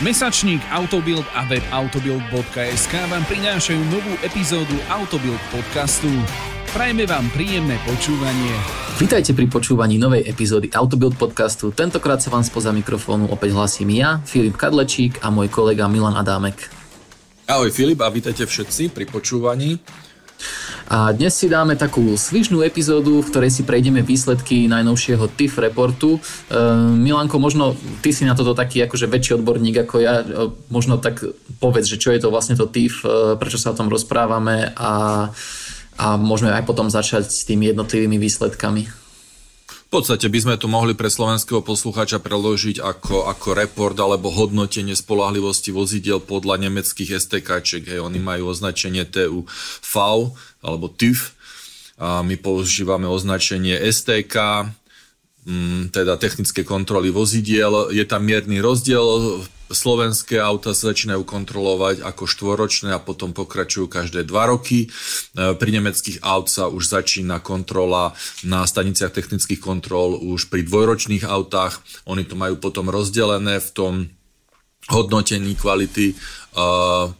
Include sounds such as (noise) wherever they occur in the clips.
Mesačník Autobild a web autobild.sk vám prinášajú novú epizódu Autobild podcastu. Prajme vám príjemné počúvanie. Vítajte pri počúvaní novej epizódy Autobuild podcastu. Tentokrát sa vám spoza mikrofónu opäť hlasím ja, Filip Kadlečík a môj kolega Milan Adámek. Ahoj Filip a vítajte všetci pri počúvaní. A dnes si dáme takú svižnú epizódu, v ktorej si prejdeme výsledky najnovšieho TIF reportu. E, Milanko, možno ty si na toto taký akože väčší odborník ako ja, e, možno tak povedz, že čo je to vlastne to TIF, e, prečo sa o tom rozprávame a, a môžeme aj potom začať s tými jednotlivými výsledkami. V podstate by sme to mohli pre slovenského poslucháča preložiť ako, ako report alebo hodnotenie spolahlivosti vozidiel podľa nemeckých STKček. Hej, oni majú označenie TUV alebo TÜV a my používame označenie STK, mm, teda technické kontroly vozidiel. Je tam mierny rozdiel slovenské auta sa začínajú kontrolovať ako štvoročné a potom pokračujú každé dva roky. E, pri nemeckých aut sa už začína kontrola na staniciach technických kontrol už pri dvojročných autách. Oni to majú potom rozdelené v tom hodnotení kvality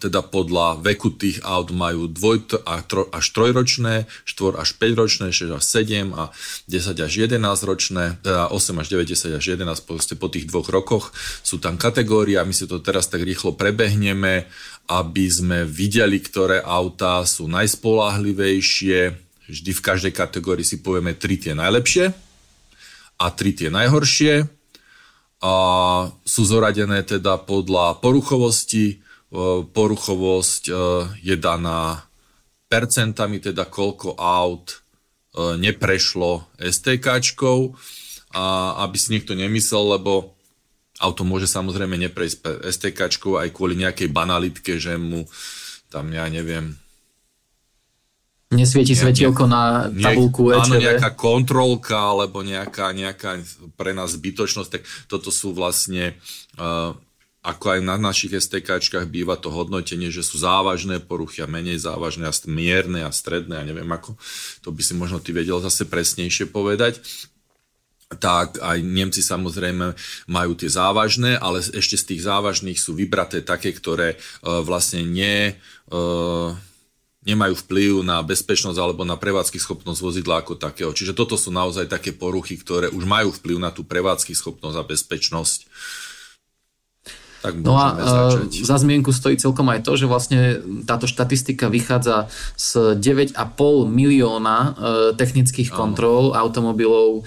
teda podľa veku tých aut majú dvoj a tro, až trojročné, štvor až 5 ročné, 6 až 7 a 10 až 11 ročné, teda 8 až 9, 10 až 11 proste po tých dvoch rokoch sú tam kategórie a my si to teraz tak rýchlo prebehneme, aby sme videli, ktoré autá sú najspolahlivejšie. Vždy v každej kategórii si povieme 3 tie najlepšie a 3 tie najhoršie a sú zoradené teda podľa poruchovosti, poruchovosť je daná percentami, teda koľko aut neprešlo STKčkou a aby si niekto nemyslel, lebo auto môže samozrejme neprejsť STKčkou aj kvôli nejakej banalitke, že mu tam, ja neviem, Nesvieti ne, svetielko na tabulku EČV. Áno, nejaká kontrolka alebo nejaká, nejaká pre nás zbytočnosť, tak toto sú vlastne uh, ako aj na našich STKčkách býva to hodnotenie, že sú závažné poruchy a menej závažné a mierne a stredné a neviem ako, to by si možno ty vedel zase presnejšie povedať tak aj Nemci samozrejme majú tie závažné, ale ešte z tých závažných sú vybraté také, ktoré uh, vlastne nie, uh, nemajú vplyv na bezpečnosť alebo na prevádzky schopnosť vozidla ako takého. Čiže toto sú naozaj také poruchy, ktoré už majú vplyv na tú prevádzky schopnosť a bezpečnosť. Tak no a začať. za zmienku stojí celkom aj to, že vlastne táto štatistika vychádza z 9,5 milióna e, technických kontrol automobilov e,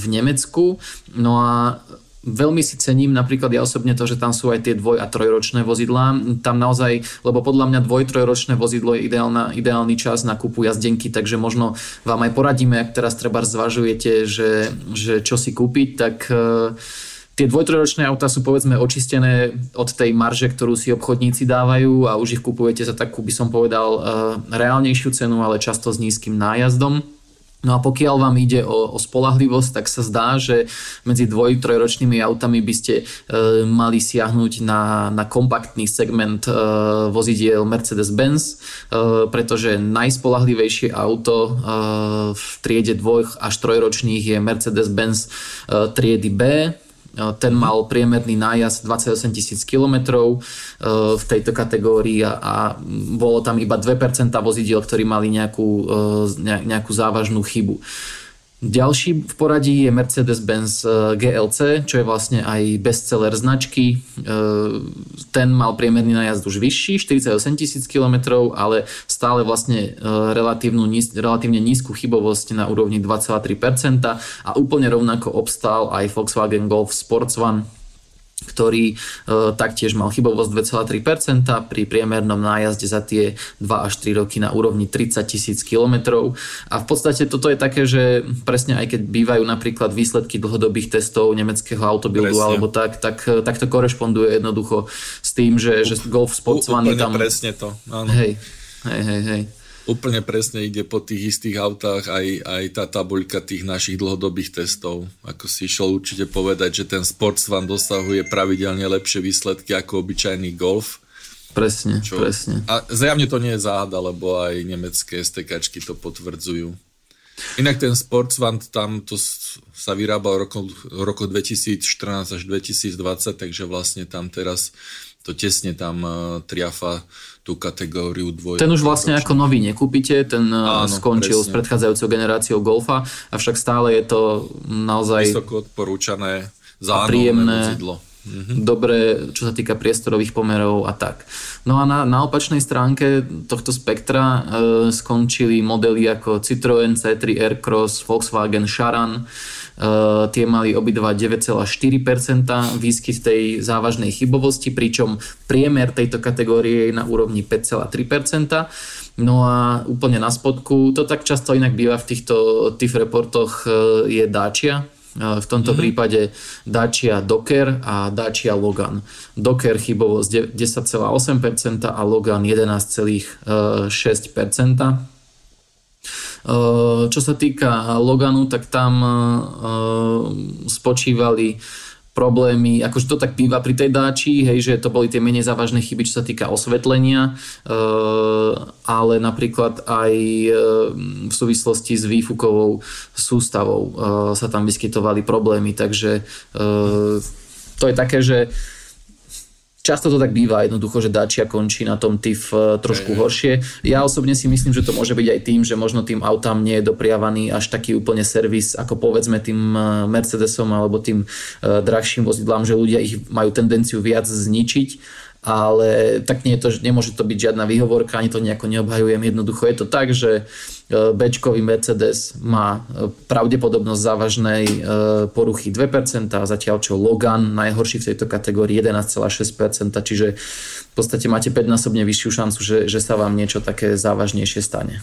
v Nemecku. No a Veľmi si cením napríklad ja osobne to, že tam sú aj tie dvoj- a trojročné vozidlá. Tam naozaj, lebo podľa mňa dvoj, trojročné vozidlo je ideálna, ideálny čas na kúpu jazdenky, takže možno vám aj poradíme, ak teraz treba zvažujete, že, že čo si kúpiť, tak uh, Tie dvojtrojročné autá sú povedzme očistené od tej marže, ktorú si obchodníci dávajú a už ich kupujete za takú, by som povedal, uh, reálnejšiu cenu, ale často s nízkym nájazdom. No a pokiaľ vám ide o, o spolahlivosť, tak sa zdá, že medzi dvoj, trojročnými autami by ste e, mali siahnuť na, na kompaktný segment e, vozidiel Mercedes-Benz, e, pretože najspolahlivejšie auto e, v triede dvoj až trojročných je Mercedes-Benz e, triedy B, ten mal priemerný nájazd 28 tisíc kilometrov v tejto kategórii a, a bolo tam iba 2% vozidiel, ktorí mali nejakú, nejakú závažnú chybu. Ďalší v poradí je Mercedes-Benz e, GLC, čo je vlastne aj bestseller značky. E, ten mal priemerný najazd už vyšší, 48 tisíc km, ale stále vlastne e, relatívne nízku chybovosť na úrovni 2,3% a úplne rovnako obstál aj Volkswagen Golf Sports One ktorý e, taktiež mal chybovosť 2,3% pri priemernom nájazde za tie 2 až 3 roky na úrovni 30 tisíc kilometrov. A v podstate toto je také, že presne aj keď bývajú napríklad výsledky dlhodobých testov nemeckého autobildu presne. alebo tak, tak, tak to korešponduje jednoducho s tým, že, že Golf Sports One je tam... presne to, áno. Hej, hej, hej, hej úplne presne ide po tých istých autách aj, aj tá tabuľka tých našich dlhodobých testov. Ako si išiel určite povedať, že ten Sportsvan dosahuje pravidelne lepšie výsledky ako obyčajný Golf. Presne, čo? presne. A zjavne to nie je záhada, lebo aj nemecké STKčky to potvrdzujú. Inak ten Sportsvan tam to sa vyrábal v roku, roku 2014 až 2020, takže vlastne tam teraz to tesne tam uh, triafa tú kategóriu dvoj. Ten už vlastne ako nový nekúpite, ten uh, Áno, skončil presne. s predchádzajúcou generáciou Golfa, avšak stále je to naozaj... Vysoko odporúčané, zánovné vozidlo mm-hmm. dobre, čo sa týka priestorových pomerov a tak. No a na, na opačnej stránke tohto spektra e, skončili modely ako Citroën C3 Aircross, Volkswagen Charan, e, tie mali obidva 9,4% výskyt tej závažnej chybovosti, pričom priemer tejto kategórie je na úrovni 5,3%. No a úplne na spodku, to tak často inak býva v týchto TIF reportoch, e, je Dacia, v tomto mm-hmm. prípade Dacia Docker a Dacia Logan. Docker chybovosť 10,8% a Logan 11,6%. Čo sa týka Loganu, tak tam spočívali problémy, akože to tak býva pri tej dáči, hej, že to boli tie menej závažné chyby, čo sa týka osvetlenia, e, ale napríklad aj v súvislosti s výfukovou sústavou sa tam vyskytovali problémy, takže to je také, že Často to tak býva jednoducho, že Dacia končí na tom TIF e, trošku hey. horšie. Ja osobne si myslím, že to môže byť aj tým, že možno tým autám nie je dopriavaný až taký úplne servis, ako povedzme tým e, Mercedesom alebo tým e, drahším vozidlám, že ľudia ich majú tendenciu viac zničiť ale tak nie je to, nemôže to byť žiadna výhovorka, ani to nejako neobhajujem. Jednoducho je to tak, že e, Bčkový Mercedes má e, pravdepodobnosť závažnej e, poruchy 2%, zatiaľ čo Logan najhorší v tejto kategórii 11,6%, čiže v podstate máte 5-násobne vyššiu šancu, že, že sa vám niečo také závažnejšie stane.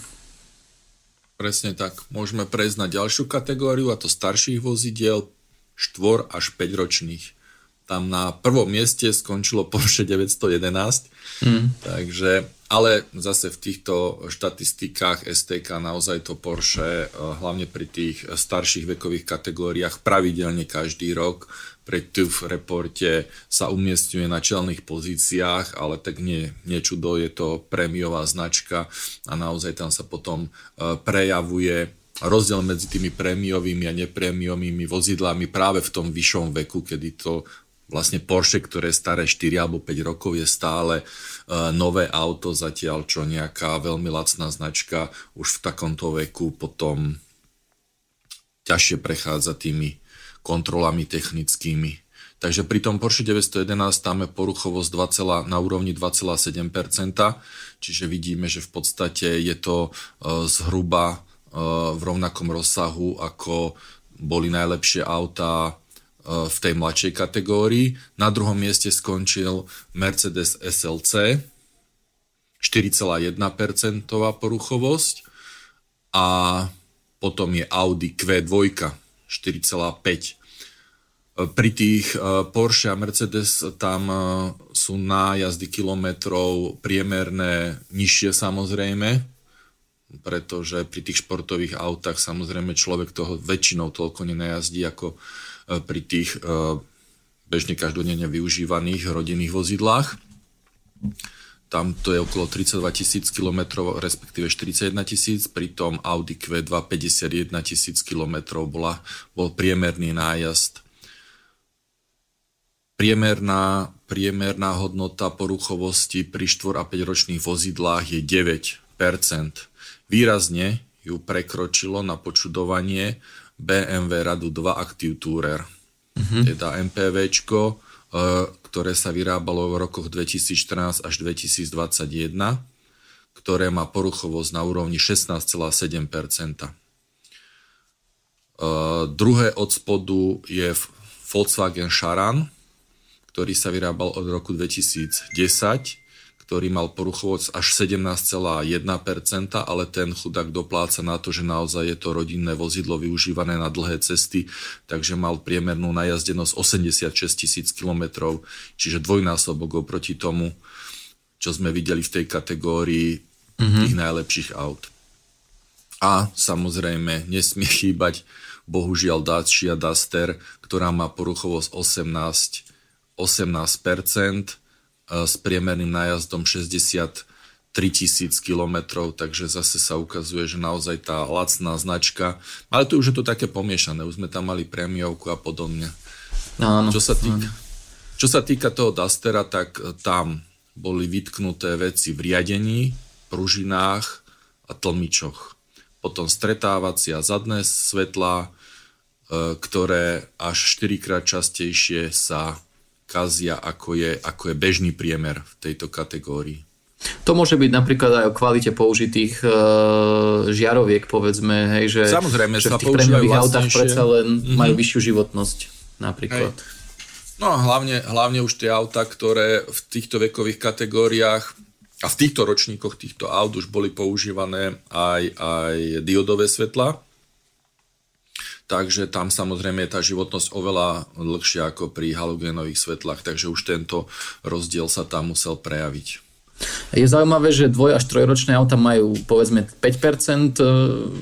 Presne tak. Môžeme prejsť na ďalšiu kategóriu a to starších vozidiel 4 až 5 ročných tam na prvom mieste skončilo (laughs) Porsche 911, mm. takže, ale zase v týchto štatistikách STK naozaj to Porsche, eh, hlavne pri tých starších vekových kategóriách, pravidelne každý rok pre TÜV reporte sa umiestňuje na čelných pozíciách, ale tak nie, niečudo, je to prémiová značka a naozaj tam sa potom eh, prejavuje rozdiel medzi tými prémiovými a neprémiovými vozidlami práve v tom vyššom veku, kedy to vlastne Porsche, ktoré je staré 4 alebo 5 rokov, je stále uh, nové auto, zatiaľ čo nejaká veľmi lacná značka už v takomto veku potom ťažšie prechádza tými kontrolami technickými. Takže pri tom Porsche 911 tam je poruchovosť 2, na úrovni 2,7%, čiže vidíme, že v podstate je to uh, zhruba uh, v rovnakom rozsahu, ako boli najlepšie autá v tej mladšej kategórii. Na druhom mieste skončil Mercedes SLC, 4,1% poruchovosť a potom je Audi Q2, 4,5%. Pri tých e, Porsche a Mercedes tam e, sú nájazdy kilometrov priemerné nižšie samozrejme, pretože pri tých športových autách samozrejme človek toho väčšinou toľko nenajazdí ako pri tých e, bežne každodenne využívaných rodinných vozidlách. Tam to je okolo 32 tisíc km, respektíve 41 tisíc, pritom Audi Q2 51 tisíc km bola, bol priemerný nájazd. Priemerná, priemerná hodnota poruchovosti pri 4 a 5 ročných vozidlách je 9%. Výrazne ju prekročilo na počudovanie BMW Radu 2 Active Tourer. Uh-huh. Teda MPVčko, e, ktoré sa vyrábalo v rokoch 2014 až 2021, ktoré má poruchovosť na úrovni 16,7%. Uh, druhé od spodu je Volkswagen Charan, ktorý sa vyrábal od roku 2010 ktorý mal poruchovosť až 17,1%, ale ten chudák dopláca na to, že naozaj je to rodinné vozidlo využívané na dlhé cesty, takže mal priemernú najazdenosť 86 tisíc kilometrov, čiže dvojnásobok oproti tomu, čo sme videli v tej kategórii mm-hmm. tých najlepších aut. A samozrejme nesmie chýbať bohužiaľ Dacia Duster, ktorá má poruchovosť 18, 18% s priemerným nájazdom 63 3000 km, takže zase sa ukazuje, že naozaj tá lacná značka, ale to už je to také pomiešané, už sme tam mali prémiovku a podobne. Áno, čo, sa týka, čo sa týka toho Dustera, tak tam boli vytknuté veci v riadení, pružinách a tlmičoch. Potom stretávacia zadné svetla, e, ktoré až 4 krát častejšie sa kazia, ako je, ako je bežný priemer v tejto kategórii. To môže byť napríklad aj o kvalite použitých uh, žiaroviek, povedzme, hej, že, Samozrejme, že v tých prémiových autách predsa len mm-hmm. majú vyššiu životnosť napríklad. Hej. No a hlavne, hlavne už tie auta, ktoré v týchto vekových kategóriách a v týchto ročníkoch týchto aut už boli používané aj, aj diodové svetla, takže tam samozrejme je tá životnosť oveľa dlhšia ako pri halogénových svetlách, takže už tento rozdiel sa tam musel prejaviť. Je zaujímavé, že dvoj až trojročné auta majú povedzme 5% e,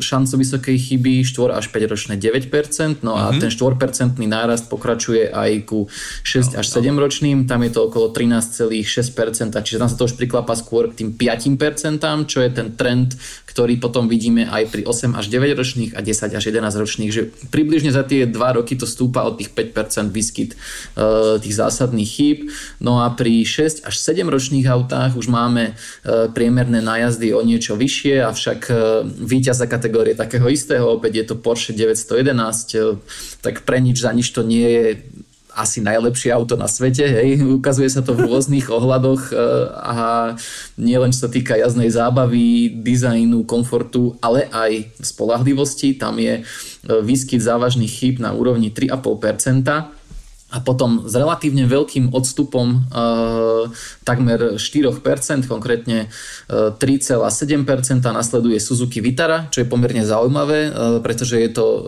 šancu vysokej chyby, 4 až 5 ročné 9%, no a mm-hmm. ten 4% nárast pokračuje aj ku 6 no, až 7 no. ročným, tam je to okolo 13,6%, čiže tam sa to už priklapa skôr k tým 5%, čo je ten trend, ktorý potom vidíme aj pri 8 až 9 ročných a 10 až 11 ročných, že približne za tie 2 roky to stúpa od tých 5% výskyt uh, tých zásadných chýb. No a pri 6 až 7 ročných autách už máme uh, priemerné nájazdy o niečo vyššie, avšak uh, víťaza kategórie takého istého, opäť je to Porsche 911, uh, tak pre nič za nič to nie je asi najlepšie auto na svete, hej, ukazuje sa to v rôznych ohľadoch e, a nie len čo sa týka jazdnej zábavy, dizajnu, komfortu, ale aj spolahlivosti. Tam je e, výskyt závažných chýb na úrovni 3,5%, a potom s relatívne veľkým odstupom e, takmer 4%, konkrétne e, 3,7% nasleduje Suzuki Vitara, čo je pomerne zaujímavé, e, pretože je to e,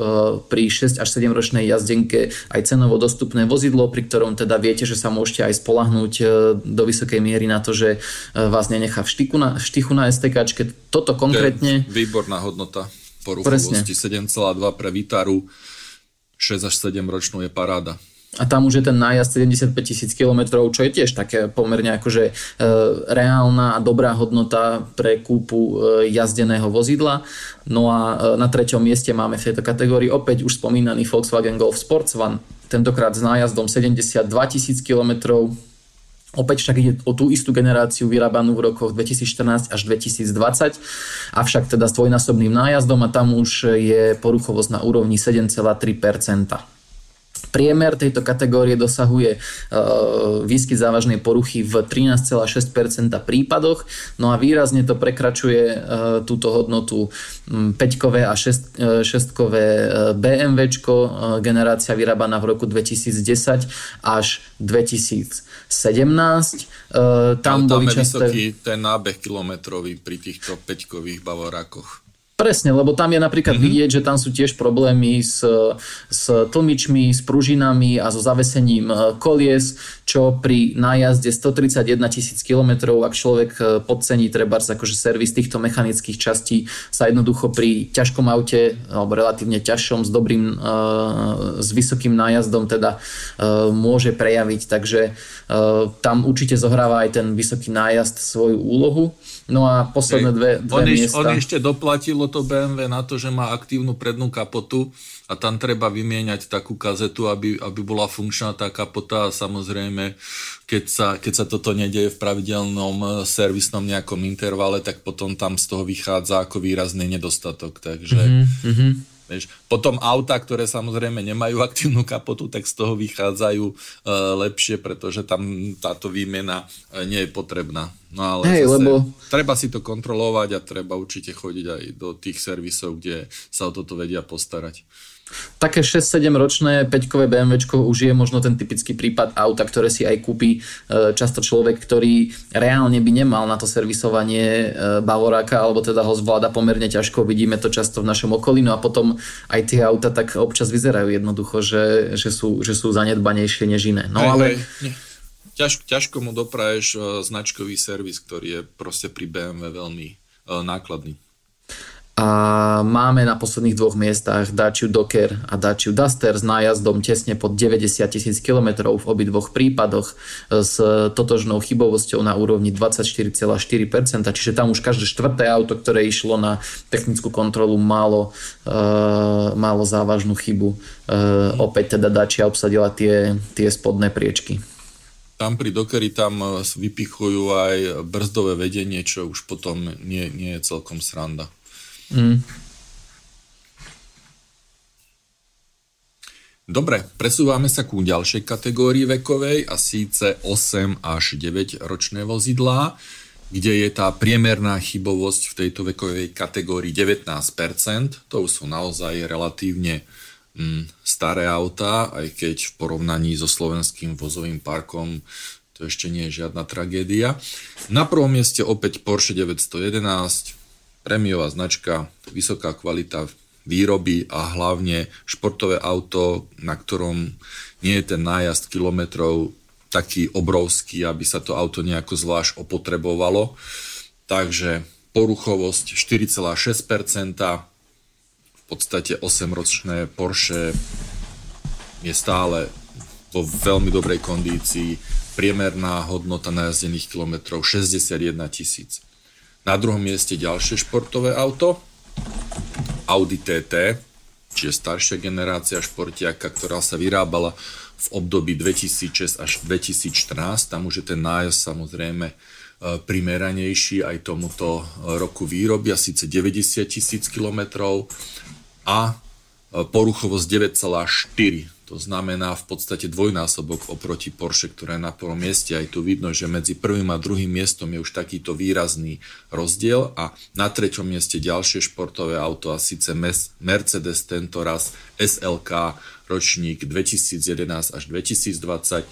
pri 6 až 7 ročnej jazdenke aj cenovo dostupné vozidlo, pri ktorom teda viete, že sa môžete aj spolahnúť e, do vysokej miery na to, že e, vás nenechá v štiku na, štichu na STK. Toto konkrétne... Výborná hodnota poruchovosti 7,2 pre Vitaru 6 až 7 ročnú je paráda a tam už je ten nájazd 75 tisíc km, čo je tiež také pomerne akože e, reálna a dobrá hodnota pre kúpu e, jazdeného vozidla. No a e, na treťom mieste máme v tejto kategórii opäť už spomínaný Volkswagen Golf Sports One, tentokrát s nájazdom 72 tisíc km, Opäť však ide o tú istú generáciu vyrábanú v rokoch 2014 až 2020, avšak teda s dvojnásobným nájazdom a tam už je poruchovosť na úrovni 7,3%. Priemer tejto kategórie dosahuje uh, výskyt závažnej poruchy v 13,6% prípadoch, no a výrazne to prekračuje uh, túto hodnotu um, 5-kové a 6-kové uh, BMWčko, generácia vyrábaná v roku 2010 až 2017. Uh, tam, tam je časté... vysoký ten nábeh kilometrový pri týchto 5-kových bavorákoch. Presne, lebo tam je napríklad mm-hmm. vidieť, že tam sú tiež problémy s, s tlmičmi, s pružinami a so zavesením e, kolies, čo pri nájazde 131 tisíc km, ak človek e, podcení treba akože servis týchto mechanických častí, sa jednoducho pri ťažkom aute, alebo relatívne ťažšom, s dobrým, e, s vysokým nájazdom teda môže prejaviť, takže tam určite zohráva aj ten vysoký nájazd svoju úlohu. No a posledné dve, dve on miesta. On ešte doplatilo to BMW na to, že má aktívnu prednú kapotu a tam treba vymieňať takú kazetu, aby, aby bola funkčná tá kapota a samozrejme, keď sa, keď sa toto nedieje v pravidelnom eh, servisnom nejakom intervale, tak potom tam z toho vychádza ako výrazný nedostatok. Takže mm-hmm. Vieš, potom auta, ktoré samozrejme nemajú aktívnu kapotu, tak z toho vychádzajú uh, lepšie, pretože tam táto výmena uh, nie je potrebná. No ale Hej, zase, lebo... treba si to kontrolovať a treba určite chodiť aj do tých servisov, kde sa o toto vedia postarať. Také 6-7 ročné 5-kové BMW už je možno ten typický prípad auta, ktoré si aj kúpi e, často človek, ktorý reálne by nemal na to servisovanie e, Bavoráka, alebo teda ho zvláda pomerne ťažko, vidíme to často v našom okolí, no a potom aj tie auta tak občas vyzerajú jednoducho, že, že, sú, že sú zanedbanejšie než iné. No ale... Ťaž, ťažko mu dopraješ e, značkový servis, ktorý je proste pri BMW veľmi nákladný. A máme na posledných dvoch miestach Dacia Docker a Dacia Duster s nájazdom tesne pod 90 tisíc km v obidvoch prípadoch s totožnou chybovosťou na úrovni 24,4%, čiže tam už každé štvrté auto, ktoré išlo na technickú kontrolu, malo, uh, malo závažnú chybu. Uh, opäť teda Dacia obsadila tie, tie spodné priečky. Tam pri Dockery tam vypichujú aj brzdové vedenie, čo už potom nie, nie je celkom sranda. Mm. Dobre, presúvame sa ku ďalšej kategórii vekovej a síce 8 až 9 ročné vozidlá, kde je tá priemerná chybovosť v tejto vekovej kategórii 19%. To sú naozaj relatívne mm, staré autá, aj keď v porovnaní so slovenským vozovým parkom to ešte nie je žiadna tragédia. Na prvom mieste opäť Porsche 911, prémiová značka, vysoká kvalita výroby a hlavne športové auto, na ktorom nie je ten nájazd kilometrov taký obrovský, aby sa to auto nejako zvlášť opotrebovalo. Takže poruchovosť 4,6%, v podstate 8-ročné Porsche je stále vo veľmi dobrej kondícii, priemerná hodnota najazdených kilometrov 61 tisíc. Na druhom mieste ďalšie športové auto, Audi TT, čiže staršia generácia športiaka, ktorá sa vyrábala v období 2006 až 2014. Tam už je ten nájazd samozrejme e, primeranejší aj tomuto roku výroby, a síce 90 tisíc kilometrov a e, poruchovosť 9,4 to znamená v podstate dvojnásobok oproti Porsche, ktoré je na prvom mieste. Aj tu vidno, že medzi prvým a druhým miestom je už takýto výrazný rozdiel. A na treťom mieste ďalšie športové auto a síce Mercedes tento raz SLK ročník 2011 až 2020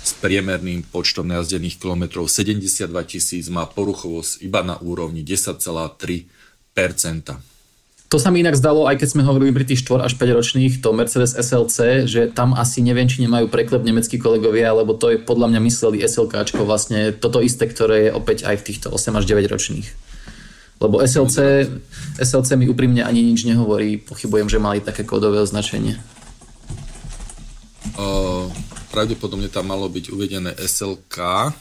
s priemerným počtom najazdených kilometrov 72 tisíc má poruchovosť iba na úrovni 10,3 to sa mi inak zdalo, aj keď sme hovorili pri tých 4 až 5 ročných, to Mercedes SLC, že tam asi neviem, či nemajú preklep nemeckí kolegovia, lebo to je podľa mňa mysleli SLK, vlastne toto isté, ktoré je opäť aj v týchto 8 až 9 ročných. Lebo SLC, SLC mi úprimne ani nič nehovorí, pochybujem, že mali také kódové označenie. Uh, pravdepodobne tam malo byť uvedené SLK,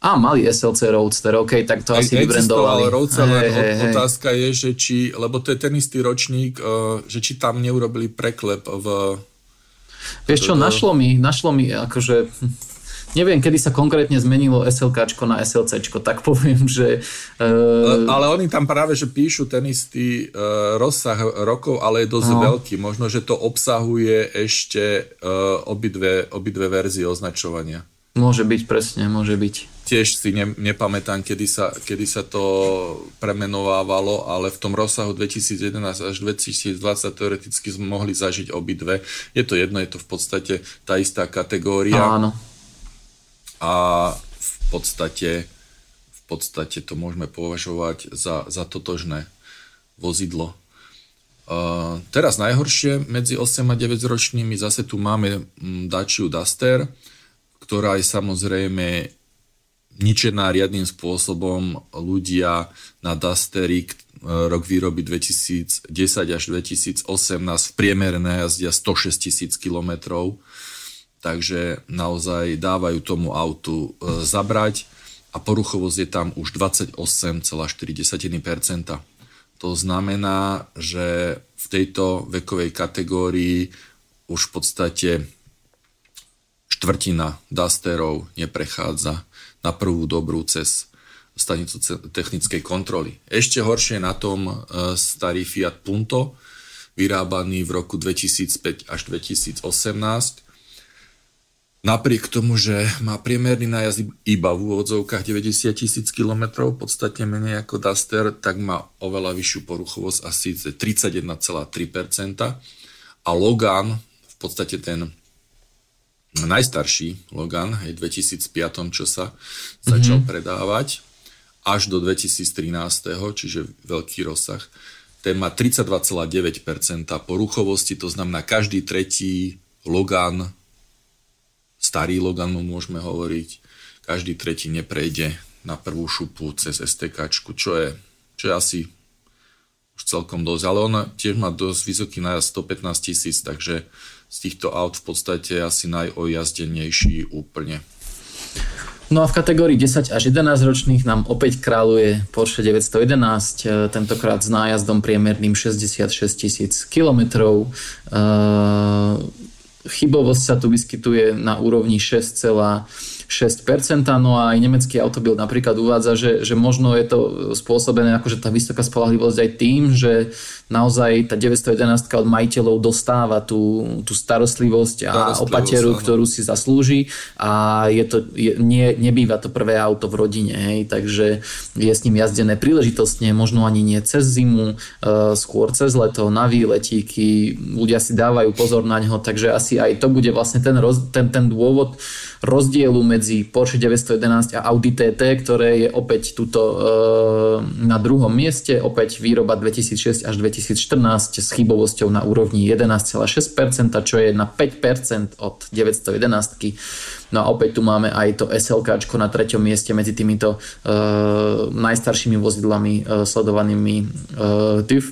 a mali SLC Roadster, OK, tak to asi vybrandovali. Roadster, hey, hey, hey. otázka je, že či, lebo to je ten istý ročník, uh, že či tam neurobili preklep v... Vieš čo, našlo mi, našlo mi, akože... Hm, neviem, kedy sa konkrétne zmenilo SLK na SLC, tak (laughs) poviem, že... Uh... Ale oni tam práve, že píšu ten istý uh, rozsah rokov, ale je dosť no. veľký. Možno, že to obsahuje ešte uh, obidve, obidve verzie označovania. Môže byť, presne, môže byť tiež si ne, nepamätám, kedy sa, kedy sa to premenovávalo, ale v tom rozsahu 2011 až 2020 teoreticky sme mohli zažiť obidve. Je to jedno, je to v podstate tá istá kategória. Áno. A v podstate, v podstate to môžeme považovať za, za totožné vozidlo. Uh, teraz najhoršie medzi 8 a 9 ročnými zase tu máme mm, Dacia Duster, ktorá je samozrejme ničená riadným spôsobom ľudia na Dustery, rok výroby 2010 až 2018 v priemere najazdia 106 tisíc kilometrov, takže naozaj dávajú tomu autu e, zabrať a poruchovosť je tam už 28,4%. To znamená, že v tejto vekovej kategórii už v podstate štvrtina Dusterov neprechádza na prvú dobrú cez stanicu technickej kontroly. Ešte horšie na tom e, starý Fiat Punto, vyrábaný v roku 2005 až 2018. Napriek tomu, že má priemerný nájazd iba v úvodzovkách 90 tisíc km, podstatne menej ako Duster, tak má oveľa vyššiu poruchovosť a síce 31,3% a Logan, v podstate ten najstarší Logan, hej, 2005, čo sa začal mm-hmm. predávať, až do 2013, čiže veľký rozsah. Ten má 32,9% poruchovosti, to znamená každý tretí Logan, starý Logan mu môžeme hovoriť, každý tretí neprejde na prvú šupu cez STK, čo je, čo je asi už celkom dosť, ale ona tiež má dosť vysoký nájazd 115 tisíc, takže z týchto aut v podstate asi najojazdenejší úplne. No a v kategórii 10 až 11 ročných nám opäť kráľuje Porsche 911, e, tentokrát s nájazdom priemerným 66 tisíc kilometrov. E, chybovosť sa tu vyskytuje na úrovni 6, 6%, no a aj nemecký autobil napríklad uvádza, že, že možno je to spôsobené akože tá vysoká spolahlivosť aj tým, že naozaj tá 911 od majiteľov dostáva tú, tú starostlivosť a opateru, áno. ktorú si zaslúži a je to, je, nie, nebýva to prvé auto v rodine, hej, takže je s ním jazdené príležitostne, možno ani nie cez zimu, uh, skôr cez leto, na výletíky, ľudia si dávajú pozor na ňo, takže asi aj to bude vlastne ten, roz, ten, ten dôvod rozdielu medzi Porsche 911 a Audi TT, ktoré je opäť tuto e, na druhom mieste, opäť výroba 2006 až 2014 s chybovosťou na úrovni 11,6%, čo je na 5% od 911. No a opäť tu máme aj to SLK na treťom mieste medzi týmito e, najstaršími vozidlami e, sledovanými e, TÜV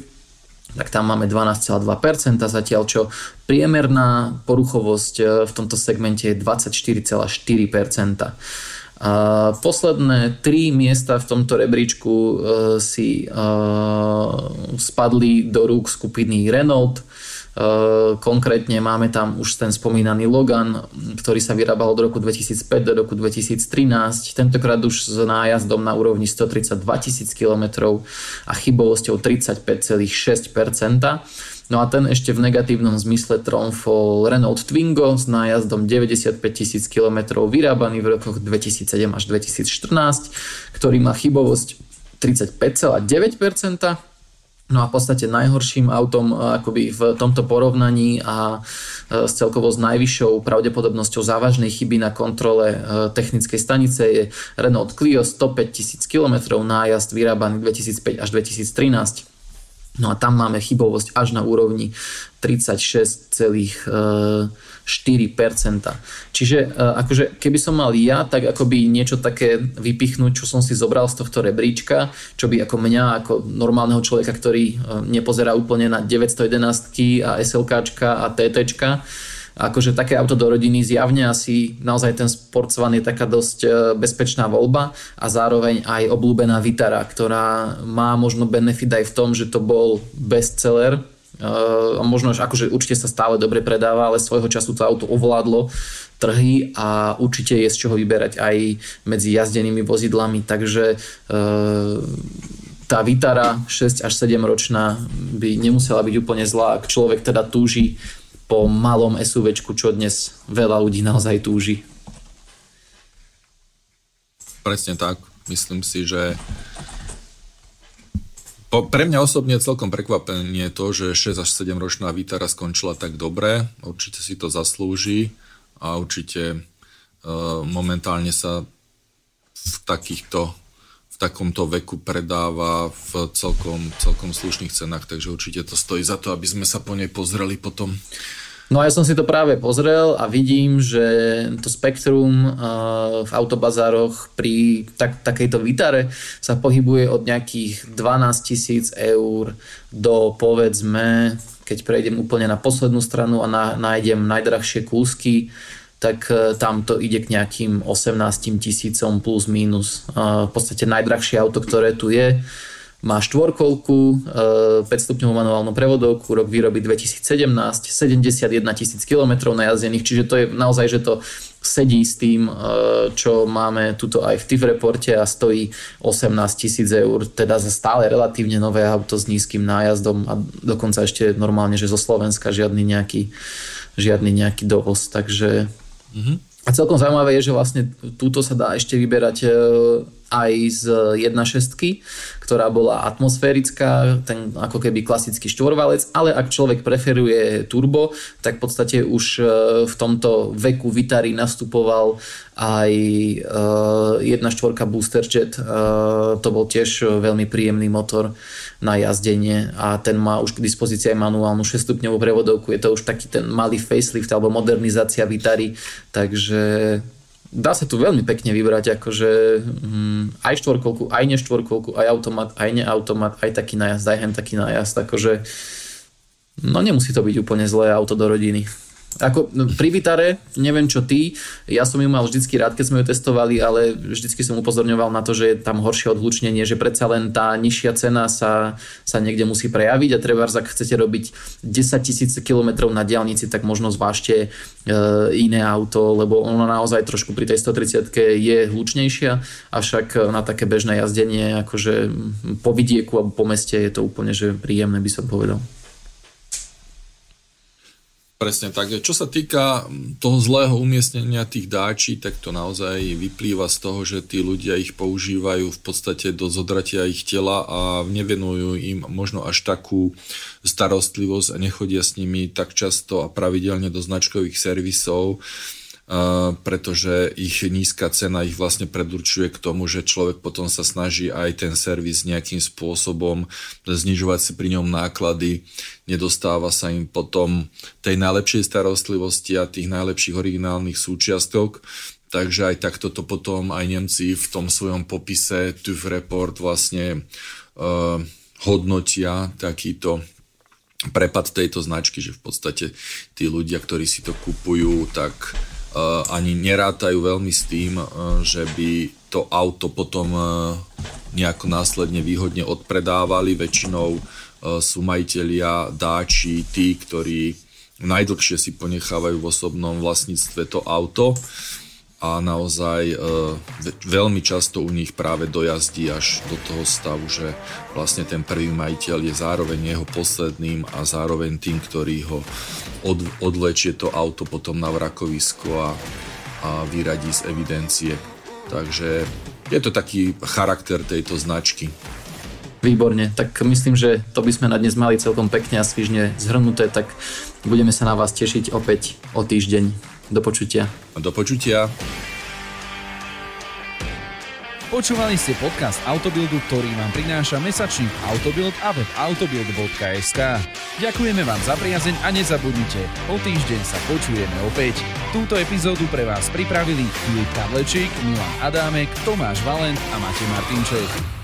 tak tam máme 12,2%, zatiaľ čo priemerná poruchovosť e, v tomto segmente je 24,4%. A posledné tri miesta v tomto rebríčku e, si e, spadli do rúk skupiny Renault, Eh, konkrétne máme tam už ten spomínaný Logan, ktorý sa vyrábal od roku 2005 do roku 2013, tentokrát už s nájazdom na úrovni 132 tisíc km a chybovosťou 35,6%. No a ten ešte v negatívnom zmysle tromfol Renault Twingo s nájazdom 95 tisíc km vyrábaný v rokoch 2007 až 2014, ktorý má chybovosť 35,9%, No a v podstate najhorším autom e, akoby v tomto porovnaní a e, s celkovo s najvyššou pravdepodobnosťou závažnej chyby na kontrole e, technickej stanice je Renault Clio 105 000 km nájazd vyrábaný 2005 až 2013. No a tam máme chybovosť až na úrovni 36,4%. Čiže akože keby som mal ja tak akoby niečo také vypichnúť, čo som si zobral z tohto rebríčka, čo by ako mňa, ako normálneho človeka, ktorý nepozerá úplne na 911 a SLK a TT, akože také auto do rodiny zjavne asi naozaj ten Sportsvan je taká dosť bezpečná voľba a zároveň aj obľúbená Vitara, ktorá má možno benefit aj v tom, že to bol bestseller. A možno akože určite sa stále dobre predáva, ale svojho času to auto ovládlo trhy a určite je z čoho vyberať aj medzi jazdenými vozidlami, takže tá Vitara 6 až 7 ročná by nemusela byť úplne zlá, ak človek teda túži po malom SUVčku, čo dnes veľa ľudí naozaj túži. Presne tak. Myslím si, že po, pre mňa osobne celkom prekvapenie to, že 6 až 7 ročná Vitara skončila tak dobre. Určite si to zaslúži a určite uh, momentálne sa v takýchto takomto veku predáva v celkom, celkom slušných cenách, takže určite to stojí za to, aby sme sa po nej pozreli potom. No a ja som si to práve pozrel a vidím, že to spektrum v autobazároch pri tak, takejto Vitare sa pohybuje od nejakých 12 tisíc eur do povedzme, keď prejdem úplne na poslednú stranu a na, nájdem najdrahšie kúsky, tak e, tam to ide k nejakým 18 tisícom plus minus. V podstate najdrahšie auto, ktoré tu je, má štvorkolku, 5 e, stupňovú manuálnu prevodovku, rok výroby 2017, 71 tisíc km najazdených, čiže to je naozaj, že to sedí s tým, e, čo máme tuto aj v TIF reporte a stojí 18 tisíc eur, teda za stále relatívne nové auto s nízkym nájazdom a dokonca ešte normálne, že zo Slovenska žiadny nejaký, žiadny nejaký dovoz, takže mm-hmm. A celkom zaujímavé je, že vlastne túto sa dá ešte vyberať e, aj z 1.6, ktorá bola atmosférická, ten ako keby klasický štvorvalec, ale ak človek preferuje turbo, tak v podstate už e, v tomto veku Vitari nastupoval aj 1.4 e, Booster Jet, to bol tiež veľmi príjemný motor na jazdenie a ten má už k dispozícii aj manuálnu 6-stupňovú prevodovku. Je to už taký ten malý facelift alebo modernizácia Vitary, takže dá sa tu veľmi pekne vybrať, akože hm, aj štvorkolku, aj neštvorkolku, aj automat, aj neautomat, aj taký najazd, aj hen taký najazd, akože no nemusí to byť úplne zlé auto do rodiny. Ako no, pri Vitare, neviem čo ty, ja som ju mal vždycky rád, keď sme ju testovali, ale vždycky som upozorňoval na to, že je tam horšie odhlučnenie, že predsa len tá nižšia cena sa, sa niekde musí prejaviť a treba, ak chcete robiť 10 tisíc kilometrov na diálnici, tak možno zvážte e, iné auto, lebo ono naozaj trošku pri tej 130 je hlučnejšia, avšak na také bežné jazdenie, akože po vidieku alebo po meste je to úplne že príjemné, by som povedal. Presne tak. Čo sa týka toho zlého umiestnenia tých dáčí, tak to naozaj vyplýva z toho, že tí ľudia ich používajú v podstate do zodratia ich tela a nevenujú im možno až takú starostlivosť a nechodia s nimi tak často a pravidelne do značkových servisov pretože ich nízka cena ich vlastne predurčuje k tomu, že človek potom sa snaží aj ten servis nejakým spôsobom znižovať si pri ňom náklady, nedostáva sa im potom tej najlepšej starostlivosti a tých najlepších originálnych súčiastok, takže aj takto to potom aj Nemci v tom svojom popise TÜV Report vlastne uh, hodnotia takýto prepad tejto značky, že v podstate tí ľudia, ktorí si to kupujú, tak ani nerátajú veľmi s tým, eh, že by to auto potom eh, nejako následne výhodne odpredávali. Väčšinou sú majiteľia dáči tí, ktorí najdlhšie si ponechávajú v osobnom vlastníctve to auto a naozaj e, veľmi často u nich práve dojazdí až do toho stavu, že vlastne ten prvý majiteľ je zároveň jeho posledným a zároveň tým, ktorý ho od, odlečie to auto potom na vrakovisko a, a vyradí z evidencie. Takže je to taký charakter tejto značky. Výborne, tak myslím, že to by sme na dnes mali celkom pekne a svižne zhrnuté, tak budeme sa na vás tešiť opäť o týždeň. Do počutia. Do počutia. Počúvali ste podcast Autobildu, ktorý vám prináša mesačník Autobild a web autobild.sk. Ďakujeme vám za priazeň a nezabudnite, o týždeň sa počujeme opäť. Túto epizódu pre vás pripravili Filip Kadlečík, Milan Adámek, Tomáš Valent a Matej Martinček.